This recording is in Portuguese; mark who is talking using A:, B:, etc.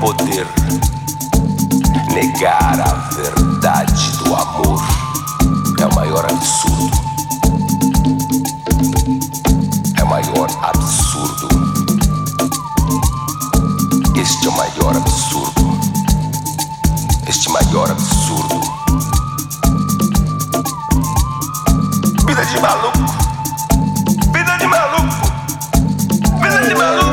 A: poder negar a verdade do amor é o maior absurdo. É o maior absurdo. Este é o maior absurdo. Este é maior absurdo. Vida de maluco. Vida de maluco. Vida de maluco.